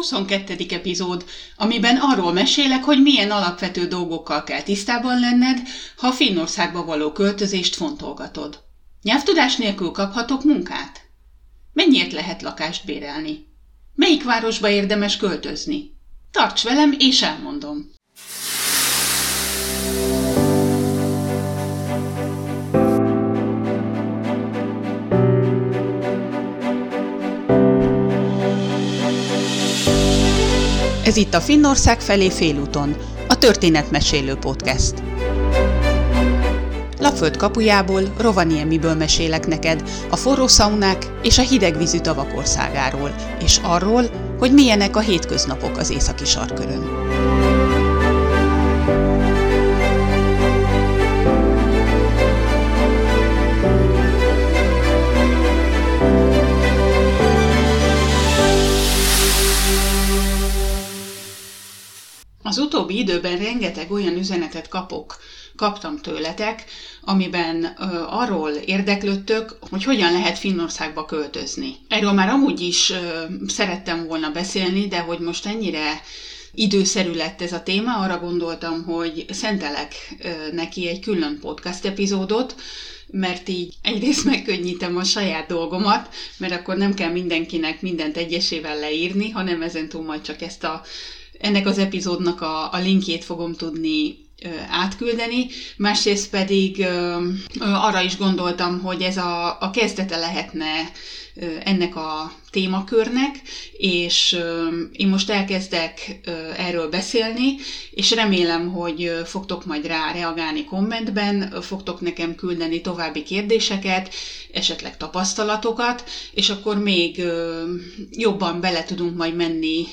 22. epizód, amiben arról mesélek, hogy milyen alapvető dolgokkal kell tisztában lenned, ha Finnországba való költözést fontolgatod. Nyelvtudás nélkül kaphatok munkát? Mennyiért lehet lakást bérelni? Melyik városba érdemes költözni? Tarts velem, és elmondom. Ez itt a Finnország felé félúton, a Történetmesélő Podcast. Lapföld kapujából, Rovaniemiből mesélek neked a forró szaunák és a hidegvízű tavak országáról, és arról, hogy milyenek a hétköznapok az északi sarkörön. Az utóbbi időben rengeteg olyan üzenetet kapok, kaptam tőletek, amiben ö, arról érdeklődtök, hogy hogyan lehet Finnországba költözni. Erről már amúgy is ö, szerettem volna beszélni, de hogy most ennyire időszerű lett ez a téma, arra gondoltam, hogy szentelek ö, neki egy külön podcast epizódot, mert így egyrészt megkönnyítem a saját dolgomat, mert akkor nem kell mindenkinek mindent egyesével leírni, hanem ezentúl majd csak ezt a ennek az epizódnak a, a linkjét fogom tudni átküldeni, másrészt pedig arra is gondoltam, hogy ez a, a kezdete lehetne ennek a témakörnek, és én most elkezdek erről beszélni, és remélem, hogy fogtok majd rá reagálni kommentben, fogtok nekem küldeni további kérdéseket, esetleg tapasztalatokat, és akkor még jobban bele tudunk majd menni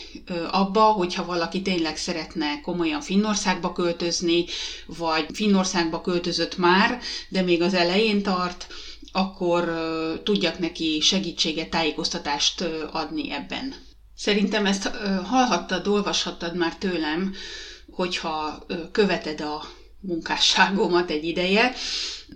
abba, hogyha valaki tényleg szeretne komolyan Finnországba költözni, vagy Finnországba költözött már, de még az elején tart, akkor tudjak neki segítséget, tájékoztatást adni ebben. Szerintem ezt hallhattad, olvashattad már tőlem, hogyha követed a munkásságomat egy ideje,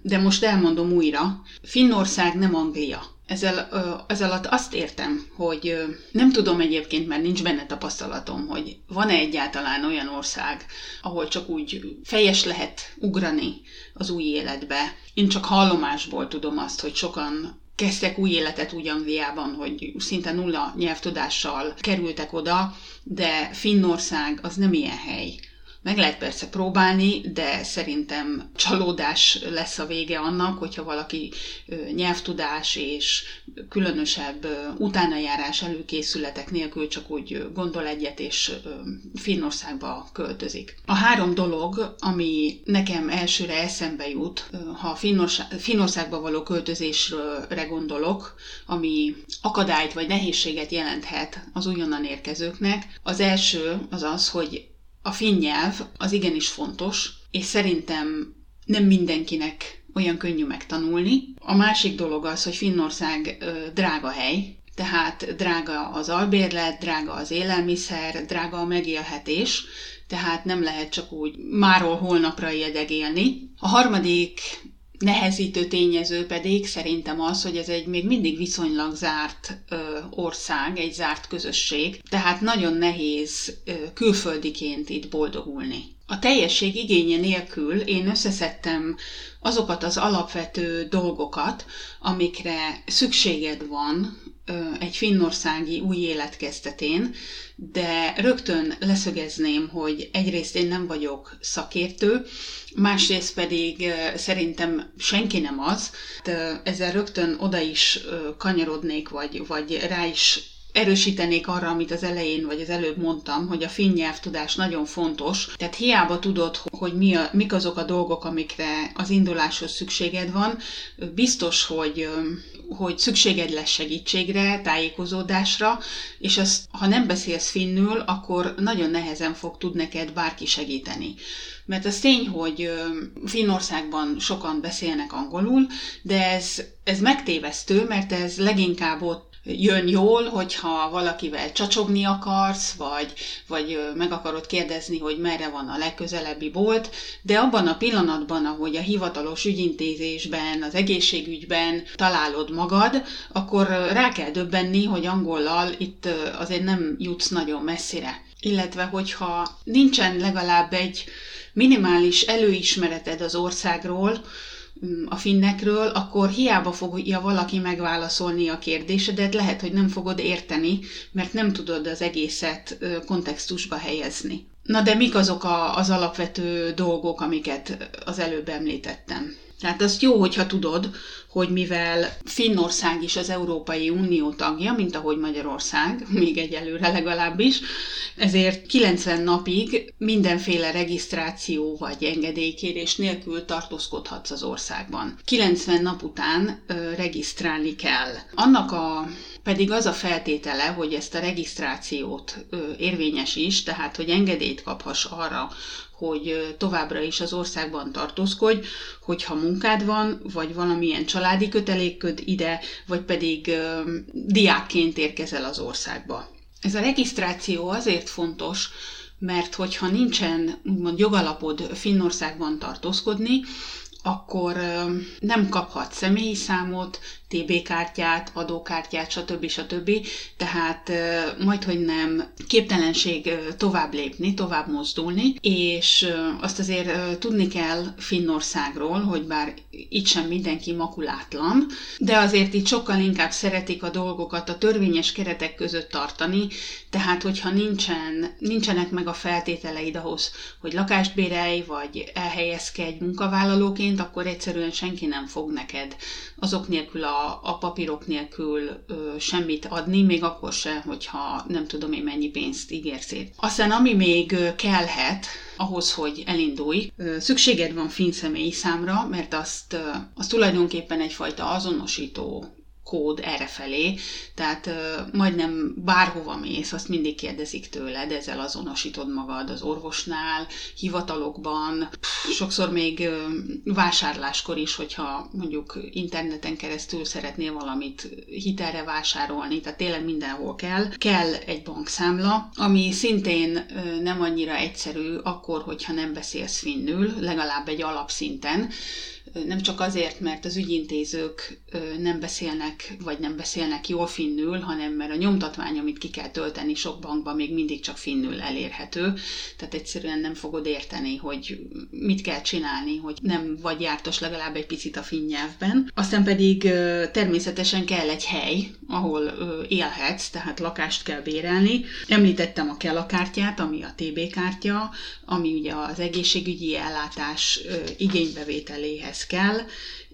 de most elmondom újra. Finnország nem Anglia. Ezzel, ez alatt azt értem, hogy nem tudom egyébként, mert nincs benne tapasztalatom, hogy van-e egyáltalán olyan ország, ahol csak úgy fejes lehet ugrani az új életbe. Én csak hallomásból tudom azt, hogy sokan kezdtek új életet úgy Angliában, hogy szinte nulla nyelvtudással kerültek oda, de Finnország az nem ilyen hely. Meg lehet persze próbálni, de szerintem csalódás lesz a vége annak, hogyha valaki nyelvtudás és különösebb utánajárás előkészületek nélkül csak úgy gondol egyet, és Finnországba költözik. A három dolog, ami nekem elsőre eszembe jut, ha Finnországba való költözésre gondolok, ami akadályt vagy nehézséget jelenthet az újonnan érkezőknek, az első az az, hogy a finn nyelv az igenis fontos, és szerintem nem mindenkinek olyan könnyű megtanulni. A másik dolog az, hogy Finnország ö, drága hely, tehát drága az albérlet, drága az élelmiszer, drága a megélhetés, tehát nem lehet csak úgy máról holnapra érdegélni. A harmadik nehezítő tényező pedig szerintem az, hogy ez egy még mindig viszonylag zárt ö, ország, egy zárt közösség, tehát nagyon nehéz ö, külföldiként itt boldogulni. A teljesség igénye nélkül én összeszedtem azokat az alapvető dolgokat, amikre szükséged van egy finnországi új élet kezdetén, de rögtön leszögezném, hogy egyrészt én nem vagyok szakértő, másrészt pedig szerintem senki nem az. Ezzel rögtön oda is kanyarodnék, vagy, vagy rá is erősítenék arra, amit az elején vagy az előbb mondtam, hogy a finn nyelvtudás nagyon fontos. Tehát hiába tudod, hogy mi a, mik azok a dolgok, amikre az induláshoz szükséged van, biztos, hogy, hogy szükséged lesz segítségre, tájékozódásra, és azt, ha nem beszélsz finnül, akkor nagyon nehezen fog tud neked bárki segíteni. Mert az tény, hogy Finnországban sokan beszélnek angolul, de ez, ez megtévesztő, mert ez leginkább ott jön jól, hogyha valakivel csacsogni akarsz, vagy, vagy meg akarod kérdezni, hogy merre van a legközelebbi bolt, de abban a pillanatban, ahogy a hivatalos ügyintézésben, az egészségügyben találod magad, akkor rá kell döbbenni, hogy angollal itt azért nem jutsz nagyon messzire. Illetve, hogyha nincsen legalább egy minimális előismereted az országról, a finnekről, akkor hiába fogja valaki megválaszolni a kérdésedet, lehet, hogy nem fogod érteni, mert nem tudod az egészet kontextusba helyezni. Na de mik azok a, az alapvető dolgok, amiket az előbb említettem? Tehát azt jó, hogyha tudod, hogy mivel Finnország is az Európai Unió tagja, mint ahogy Magyarország, még egyelőre legalábbis, ezért 90 napig mindenféle regisztráció vagy engedélykérés nélkül tartózkodhatsz az országban. 90 nap után ö, regisztrálni kell. Annak a pedig az a feltétele, hogy ezt a regisztrációt ö, érvényes is, tehát hogy engedélyt kaphass arra, hogy továbbra is az országban tartózkodj, hogyha munkád van, vagy valamilyen családi kötelék köd ide, vagy pedig diákként érkezel az országba. Ez a regisztráció azért fontos, mert hogyha nincsen úgymond jogalapod Finnországban tartózkodni, akkor nem kaphat személyi számot, TB kártyát, adókártyát, stb. stb. Tehát majd, hogy nem képtelenség tovább lépni, tovább mozdulni, és azt azért tudni kell Finnországról, hogy bár itt sem mindenki makulátlan, de azért itt sokkal inkább szeretik a dolgokat a törvényes keretek között tartani, tehát hogyha nincsen, nincsenek meg a feltételeid ahhoz, hogy lakást bérelj, vagy elhelyezkedj munkavállalóként, akkor egyszerűen senki nem fog neked azok nélkül a a, papírok nélkül ö, semmit adni, még akkor se, hogyha nem tudom én mennyi pénzt ígérsz Aztán ami még kellhet, ahhoz, hogy elindulj, szükséged van finn személyi számra, mert azt, azt tulajdonképpen egyfajta azonosító kód errefelé, tehát majdnem bárhova mész, azt mindig kérdezik tőled, ezzel azonosítod magad az orvosnál, hivatalokban, sokszor még vásárláskor is, hogyha mondjuk interneten keresztül szeretnél valamit hitelre vásárolni, tehát tényleg mindenhol kell. Kell egy bankszámla, ami szintén nem annyira egyszerű akkor, hogyha nem beszélsz finnül, legalább egy alapszinten, nem csak azért, mert az ügyintézők nem beszélnek, vagy nem beszélnek jól finnül, hanem mert a nyomtatvány, amit ki kell tölteni sok bankban, még mindig csak finnül elérhető. Tehát egyszerűen nem fogod érteni, hogy mit kell csinálni, hogy nem vagy jártas legalább egy picit a finn nyelvben. Aztán pedig természetesen kell egy hely, ahol élhetsz, tehát lakást kell bérelni. Említettem a Kela kártyát, ami a TB kártya, ami ugye az egészségügyi ellátás igénybevételéhez kell,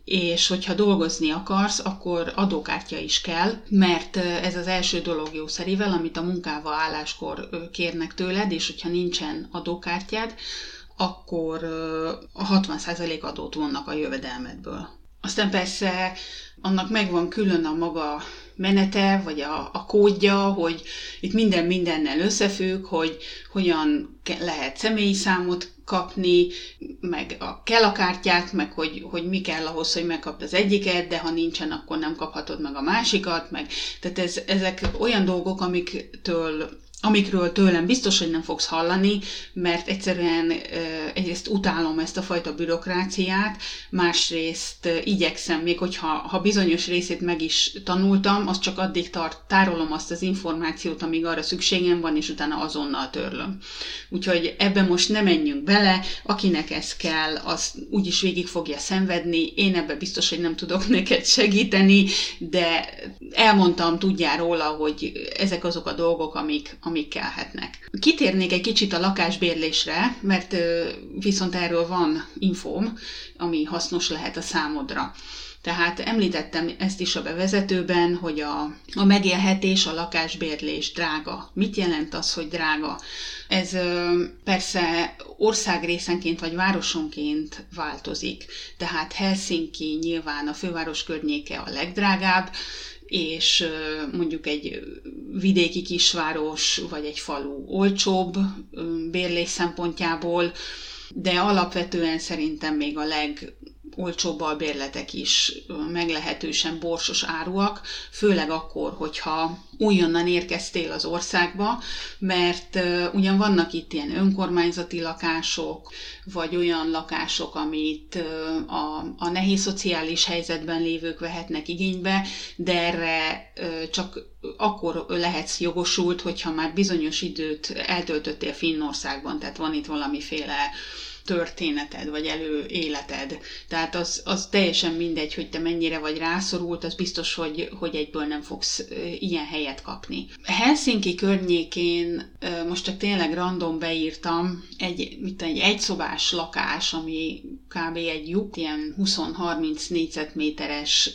és hogyha dolgozni akarsz, akkor adókártya is kell, mert ez az első dolog jószerivel, amit a munkába álláskor kérnek tőled, és hogyha nincsen adókártyád, akkor a 60% adót vonnak a jövedelmedből. Aztán persze annak megvan külön a maga menete, vagy a, a kódja, hogy itt minden mindennel összefügg, hogy hogyan lehet személyi számot kapni, meg a kell a kártyát, meg hogy, hogy mi kell ahhoz, hogy megkapd az egyiket, de ha nincsen, akkor nem kaphatod meg a másikat, meg tehát ez, ezek olyan dolgok, amiktől amikről tőlem biztos, hogy nem fogsz hallani, mert egyszerűen egyrészt utálom ezt a fajta bürokráciát, másrészt igyekszem, még hogyha ha bizonyos részét meg is tanultam, az csak addig tart, tárolom azt az információt, amíg arra szükségem van, és utána azonnal törlöm. Úgyhogy ebbe most nem menjünk bele, akinek ez kell, az úgyis végig fogja szenvedni, én ebbe biztos, hogy nem tudok neked segíteni, de elmondtam, tudjál róla, hogy ezek azok a dolgok, amik, amik kellhetnek. Kitérnék egy kicsit a lakásbérlésre, mert viszont erről van infóm, ami hasznos lehet a számodra. Tehát említettem ezt is a bevezetőben, hogy a, a megélhetés, a lakásbérlés drága. Mit jelent az, hogy drága? Ez ö, persze országrészenként vagy városonként változik. Tehát Helsinki nyilván a főváros környéke a legdrágább, és mondjuk egy vidéki kisváros vagy egy falu olcsóbb bérlés szempontjából, de alapvetően szerintem még a olcsóbb albérletek is meglehetősen borsos áruak, főleg akkor, hogyha újonnan érkeztél az országba, mert ugyan vannak itt ilyen önkormányzati lakások, vagy olyan lakások, amit a, a nehéz szociális helyzetben lévők vehetnek igénybe, de erre csak akkor lehetsz jogosult, hogyha már bizonyos időt eltöltöttél Finnországban, tehát van itt valamiféle történeted, vagy előéleted. Tehát az, az teljesen mindegy, hogy te mennyire vagy rászorult, az biztos, hogy, hogy egyből nem fogsz ilyen helyet kapni. Helsinki környékén most csak tényleg random beírtam egy, mit egy egyszobás lakás, ami kb. egy lyuk, ilyen 20-30 négyzetméteres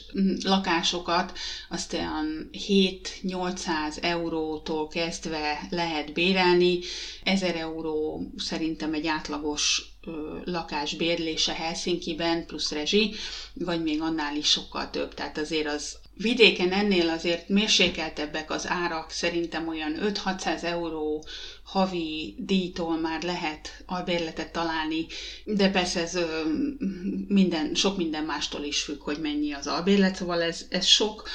lakásokat, azt olyan 7-800 eurótól kezdve lehet bérelni, 1000 euró szerintem egy átlagos lakás bérlése Helsinki-ben, plusz rezsi, vagy még annál is sokkal több. Tehát azért az vidéken ennél azért mérsékeltebbek az árak, szerintem olyan 5-600 euró havi díjtól már lehet albérletet találni, de persze ez minden, sok minden mástól is függ, hogy mennyi az albérlet, szóval ez, ez sok.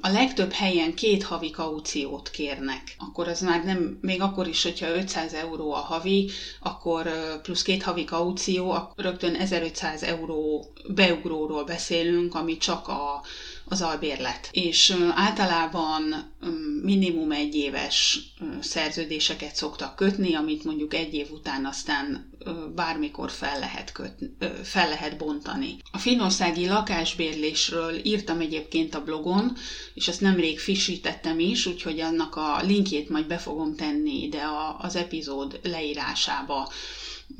A legtöbb helyen két havi kauciót kérnek, akkor az már nem, még akkor is, hogyha 500 euró a havi, akkor plusz két havi kaució, rögtön 1500 euró beugróról beszélünk, ami csak a az albérlet. És általában minimum egy éves szerződéseket szoktak kötni, amit mondjuk egy év után aztán bármikor fel lehet, kötni, fel lehet bontani. A finországi lakásbérlésről írtam egyébként a blogon, és ezt nemrég frissítettem is, úgyhogy annak a linkjét majd be fogom tenni ide az epizód leírásába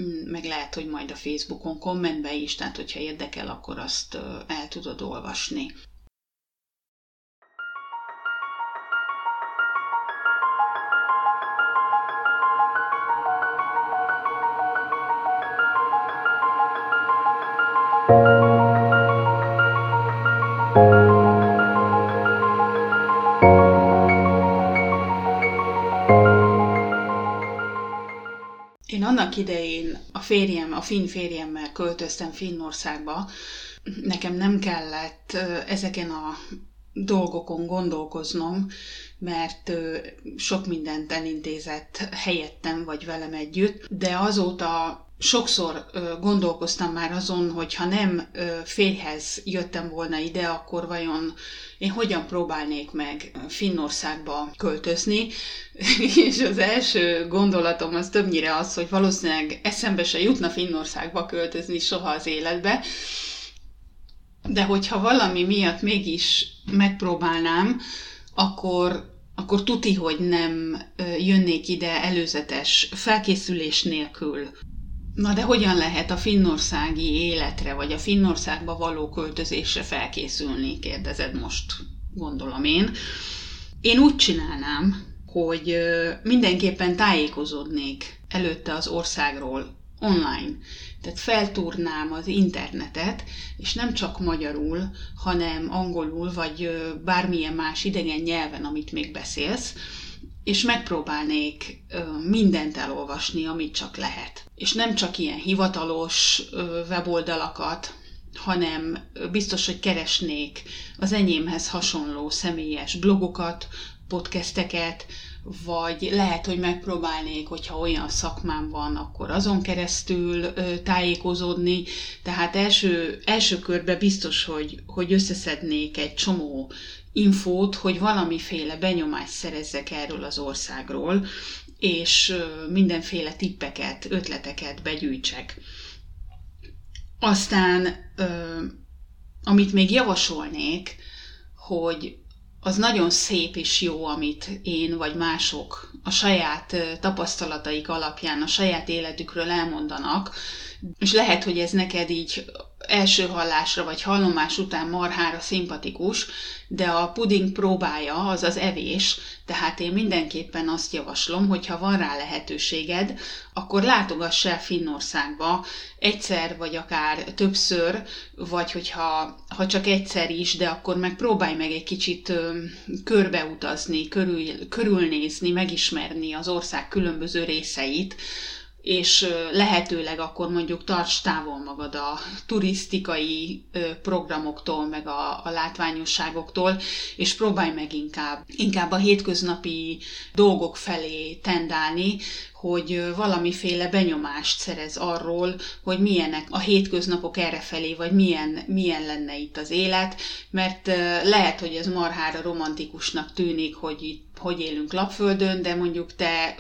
mm, meg lehet, hogy majd a Facebookon kommentbe is, tehát hogyha érdekel, akkor azt el tudod olvasni. Annak idején a férjem, a finn férjemmel költöztem Finnországba. Nekem nem kellett ezeken a dolgokon gondolkoznom, mert sok mindent elintézett helyettem vagy velem együtt, de azóta sokszor gondolkoztam már azon, hogy ha nem férjhez jöttem volna ide, akkor vajon én hogyan próbálnék meg Finnországba költözni, és az első gondolatom az többnyire az, hogy valószínűleg eszembe se jutna Finnországba költözni soha az életbe, de hogyha valami miatt mégis megpróbálnám, akkor, akkor tuti, hogy nem jönnék ide előzetes felkészülés nélkül. Na de hogyan lehet a finnországi életre, vagy a Finnországba való költözésre felkészülni, kérdezed most, gondolom én. Én úgy csinálnám, hogy mindenképpen tájékozódnék előtte az országról online. Tehát feltúrnám az internetet, és nem csak magyarul, hanem angolul, vagy bármilyen más idegen nyelven, amit még beszélsz, és megpróbálnék mindent elolvasni, amit csak lehet. És nem csak ilyen hivatalos weboldalakat, hanem biztos, hogy keresnék az enyémhez hasonló személyes blogokat, podcasteket, vagy lehet, hogy megpróbálnék, hogyha olyan szakmám van, akkor azon keresztül tájékozódni. Tehát első, első körben biztos, hogy, hogy összeszednék egy csomó infót, hogy valamiféle benyomást szerezzek erről az országról, és mindenféle tippeket, ötleteket begyűjtsek. Aztán, amit még javasolnék, hogy az nagyon szép és jó, amit én vagy mások a saját tapasztalataik alapján, a saját életükről elmondanak, és lehet, hogy ez neked így első hallásra vagy hallomás után marhára szimpatikus, de a puding próbája az az evés, tehát én mindenképpen azt javaslom, hogy ha van rá lehetőséged, akkor látogass el Finnországba egyszer, vagy akár többször, vagy hogyha ha csak egyszer is, de akkor meg próbálj meg egy kicsit ö, körbeutazni, körül, körülnézni, megismerni az ország különböző részeit, és lehetőleg akkor mondjuk tarts távol magad a turisztikai programoktól, meg a, a látványosságoktól, és próbálj meg inkább, inkább a hétköznapi dolgok felé tendálni, hogy valamiféle benyomást szerez arról, hogy milyenek a hétköznapok errefelé, vagy milyen, milyen lenne itt az élet, mert lehet, hogy ez marhára romantikusnak tűnik, hogy itt hogy élünk lapföldön, de mondjuk te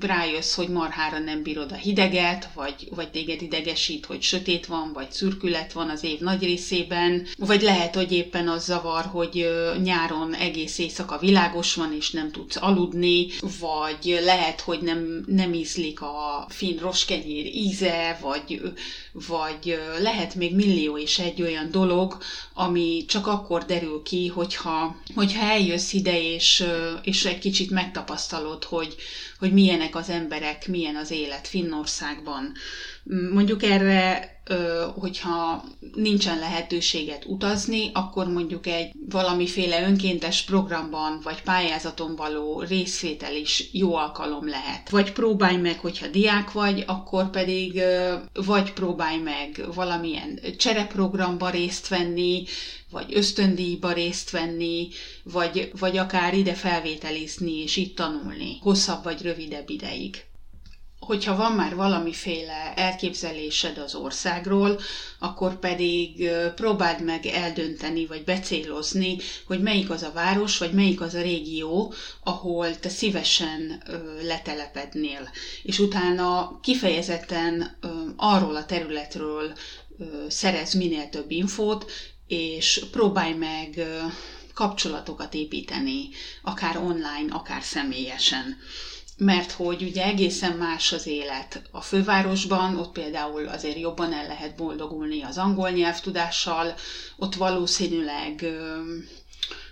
rájössz, hogy marhára nem bírod a hideget, vagy, vagy téged idegesít, hogy sötét van, vagy szürkület van az év nagy részében, vagy lehet, hogy éppen az zavar, hogy nyáron egész éjszaka világos van, és nem tudsz aludni, vagy lehet, hogy nem, nem ízlik a finn roskenyér íze, vagy, vagy lehet még millió és egy olyan dolog, ami csak akkor derül ki, hogyha, hogyha eljössz ide, és, és egy kicsit megtapasztalod, hogy, hogy milyenek az emberek, milyen az élet Finnországban. Mondjuk erre, hogyha nincsen lehetőséget utazni, akkor mondjuk egy valamiféle önkéntes programban vagy pályázaton való részvétel is jó alkalom lehet. Vagy próbálj meg, hogyha diák vagy, akkor pedig vagy próbálj meg valamilyen csereprogramba részt venni, vagy ösztöndíjba részt venni, vagy, vagy akár ide felvételizni és itt tanulni, hosszabb vagy rövidebb ideig hogyha van már valamiféle elképzelésed az országról, akkor pedig próbáld meg eldönteni, vagy becélozni, hogy melyik az a város, vagy melyik az a régió, ahol te szívesen letelepednél. És utána kifejezetten arról a területről szerez minél több infót, és próbálj meg kapcsolatokat építeni, akár online, akár személyesen. Mert hogy ugye egészen más az élet a fővárosban, ott például azért jobban el lehet boldogulni az angol nyelvtudással, ott valószínűleg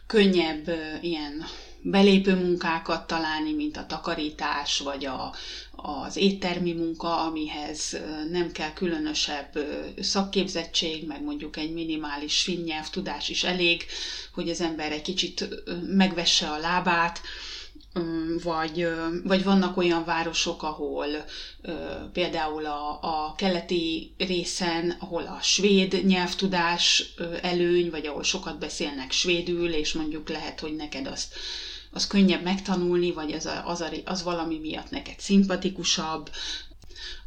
könnyebb ilyen belépő munkákat találni, mint a takarítás, vagy a, az éttermi munka, amihez nem kell különösebb szakképzettség, meg mondjuk egy minimális finn nyelvtudás is elég, hogy az ember egy kicsit megvesse a lábát, vagy, vagy vannak olyan városok, ahol például a, a keleti részen, ahol a svéd nyelvtudás előny, vagy ahol sokat beszélnek svédül, és mondjuk lehet, hogy neked azt az könnyebb megtanulni, vagy az, a, az, a, az valami miatt neked szimpatikusabb.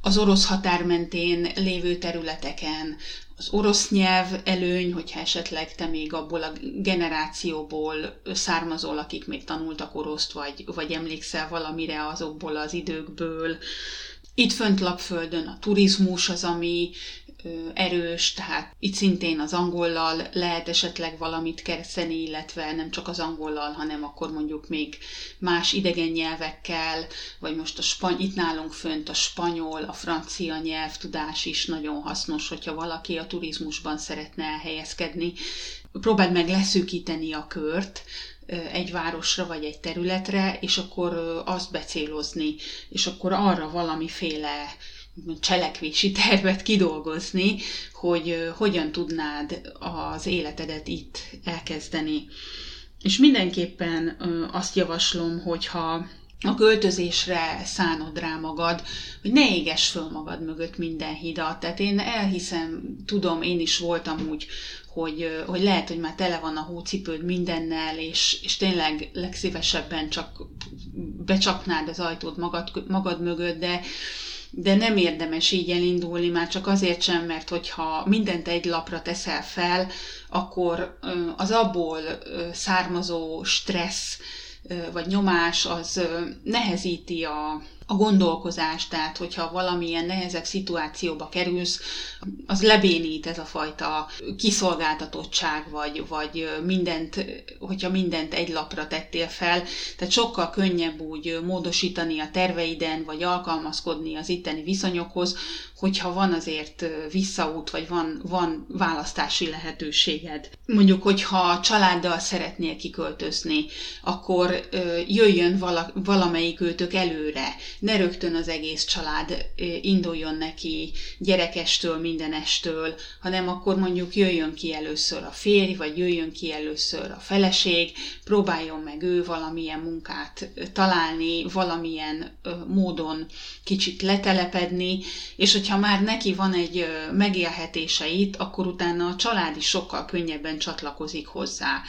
Az orosz határ mentén lévő területeken az orosz nyelv előny, hogyha esetleg te még abból a generációból származol, akik még tanultak oroszt, vagy, vagy emlékszel valamire azokból az időkből. Itt fönt Lapföldön a turizmus az, ami erős, tehát itt szintén az angollal lehet esetleg valamit kezdeni, illetve nem csak az angollal, hanem akkor mondjuk még más idegen nyelvekkel, vagy most a spany, itt nálunk fönt a spanyol, a francia nyelvtudás is nagyon hasznos, hogyha valaki a turizmusban szeretne elhelyezkedni. Próbáld meg leszűkíteni a kört, egy városra vagy egy területre, és akkor azt becélozni, és akkor arra valamiféle cselekvési tervet kidolgozni, hogy hogyan tudnád az életedet itt elkezdeni. És mindenképpen azt javaslom, hogyha a költözésre szánod rá magad, hogy ne éges föl magad mögött minden hidat. Tehát én elhiszem, tudom, én is voltam úgy, hogy, hogy lehet, hogy már tele van a hócipőd mindennel, és, és tényleg legszívesebben csak becsapnád az ajtót magad, magad mögött, de, de nem érdemes így elindulni, már csak azért sem, mert hogyha mindent egy lapra teszel fel, akkor az abból származó stressz vagy nyomás az nehezíti a, a gondolkozást, tehát hogyha valamilyen nehezebb szituációba kerülsz, az lebénít ez a fajta kiszolgáltatottság, vagy, vagy mindent, hogyha mindent egy lapra tettél fel, tehát sokkal könnyebb úgy módosítani a terveiden, vagy alkalmazkodni az itteni viszonyokhoz, hogyha van azért visszaút, vagy van, van választási lehetőséged. Mondjuk, hogyha családdal szeretnél kiköltözni, akkor jöjjön vala, valamelyik őtök előre, ne rögtön az egész család induljon neki gyerekestől, mindenestől, hanem akkor mondjuk jöjjön ki először a férj, vagy jöjjön ki először a feleség, próbáljon meg ő valamilyen munkát találni, valamilyen módon kicsit letelepedni, és hogyha már neki van egy megélhetése itt, akkor utána a család is sokkal könnyebben csatlakozik hozzá.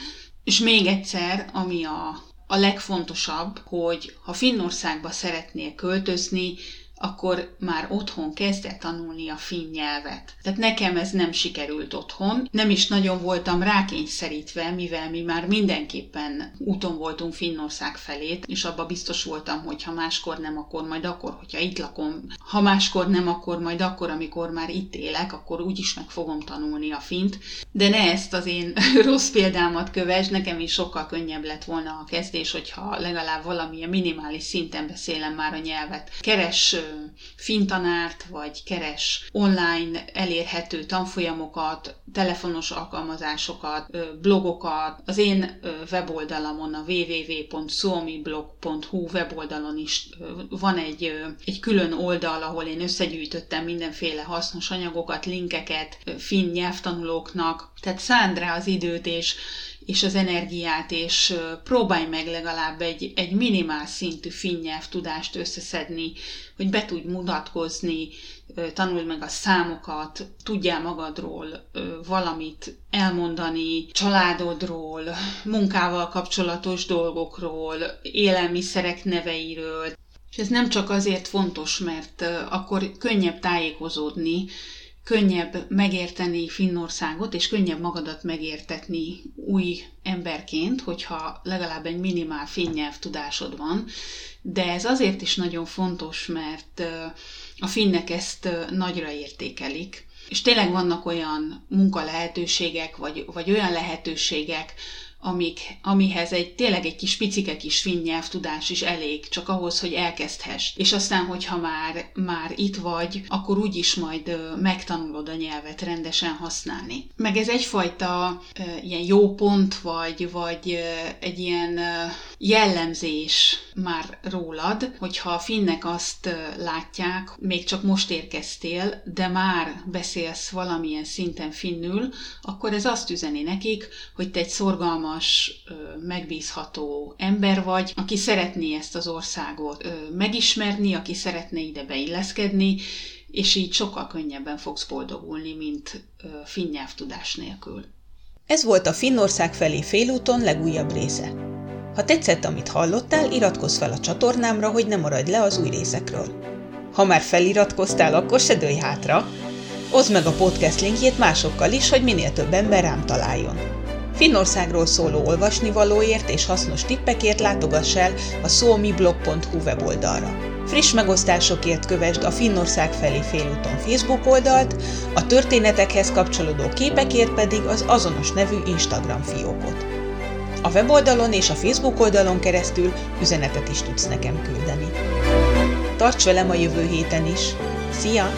És még egyszer, ami a, a legfontosabb, hogy ha Finnországba szeretnél költözni, akkor már otthon kezdett tanulni a finn nyelvet. Tehát nekem ez nem sikerült otthon. Nem is nagyon voltam rákényszerítve, mivel mi már mindenképpen úton voltunk Finnország felé, és abba biztos voltam, hogy ha máskor nem, akkor majd akkor, hogyha itt lakom. Ha máskor nem, akkor majd akkor, amikor már itt élek, akkor úgyis meg fogom tanulni a fint. De ne ezt az én rossz példámat kövess, nekem is sokkal könnyebb lett volna a kezdés, hogyha legalább valamilyen minimális szinten beszélem már a nyelvet. Keres fintanárt, vagy keres online elérhető tanfolyamokat, telefonos alkalmazásokat, blogokat. Az én weboldalamon, a www.suomiblog.hu weboldalon is van egy, egy külön oldal, ahol én összegyűjtöttem mindenféle hasznos anyagokat, linkeket finn nyelvtanulóknak. Tehát szánd az időt, és és az energiát, és próbálj meg legalább egy, egy minimál szintű finnyelv tudást összeszedni, hogy be tudj mutatkozni, tanuld meg a számokat, tudjál magadról valamit elmondani, családodról, munkával kapcsolatos dolgokról, élelmiszerek neveiről. És ez nem csak azért fontos, mert akkor könnyebb tájékozódni, könnyebb megérteni Finnországot, és könnyebb magadat megértetni új emberként, hogyha legalább egy minimál finn tudásod van, de ez azért is nagyon fontos, mert a finnek ezt nagyra értékelik, és tényleg vannak olyan munkalehetőségek, vagy, vagy olyan lehetőségek, amik, amihez egy tényleg egy kis picike kis finn nyelvtudás is elég, csak ahhoz, hogy elkezdhess. És aztán, hogyha már, már itt vagy, akkor úgyis majd megtanulod a nyelvet rendesen használni. Meg ez egyfajta ilyen jó pont, vagy, vagy egy ilyen jellemzés már rólad, hogyha a finnek azt látják, még csak most érkeztél, de már beszélsz valamilyen szinten finnül, akkor ez azt üzeni nekik, hogy te egy szorgalmas megbízható ember vagy, aki szeretné ezt az országot megismerni, aki szeretne ide beilleszkedni, és így sokkal könnyebben fogsz boldogulni, mint finn nyelvtudás nélkül. Ez volt a Finnország felé félúton legújabb része. Ha tetszett, amit hallottál, iratkozz fel a csatornámra, hogy ne maradj le az új részekről. Ha már feliratkoztál, akkor se dőj hátra! Oszd meg a podcast linkjét másokkal is, hogy minél több ember rám találjon. Finnországról szóló olvasnivalóért és hasznos tippekért látogass el a suomiblog.hu weboldalra. Friss megosztásokért kövesd a Finnország felé félúton Facebook oldalt, a történetekhez kapcsolódó képekért pedig az azonos nevű Instagram fiókot. A weboldalon és a Facebook oldalon keresztül üzenetet is tudsz nekem küldeni. Tarts velem a jövő héten is! Szia!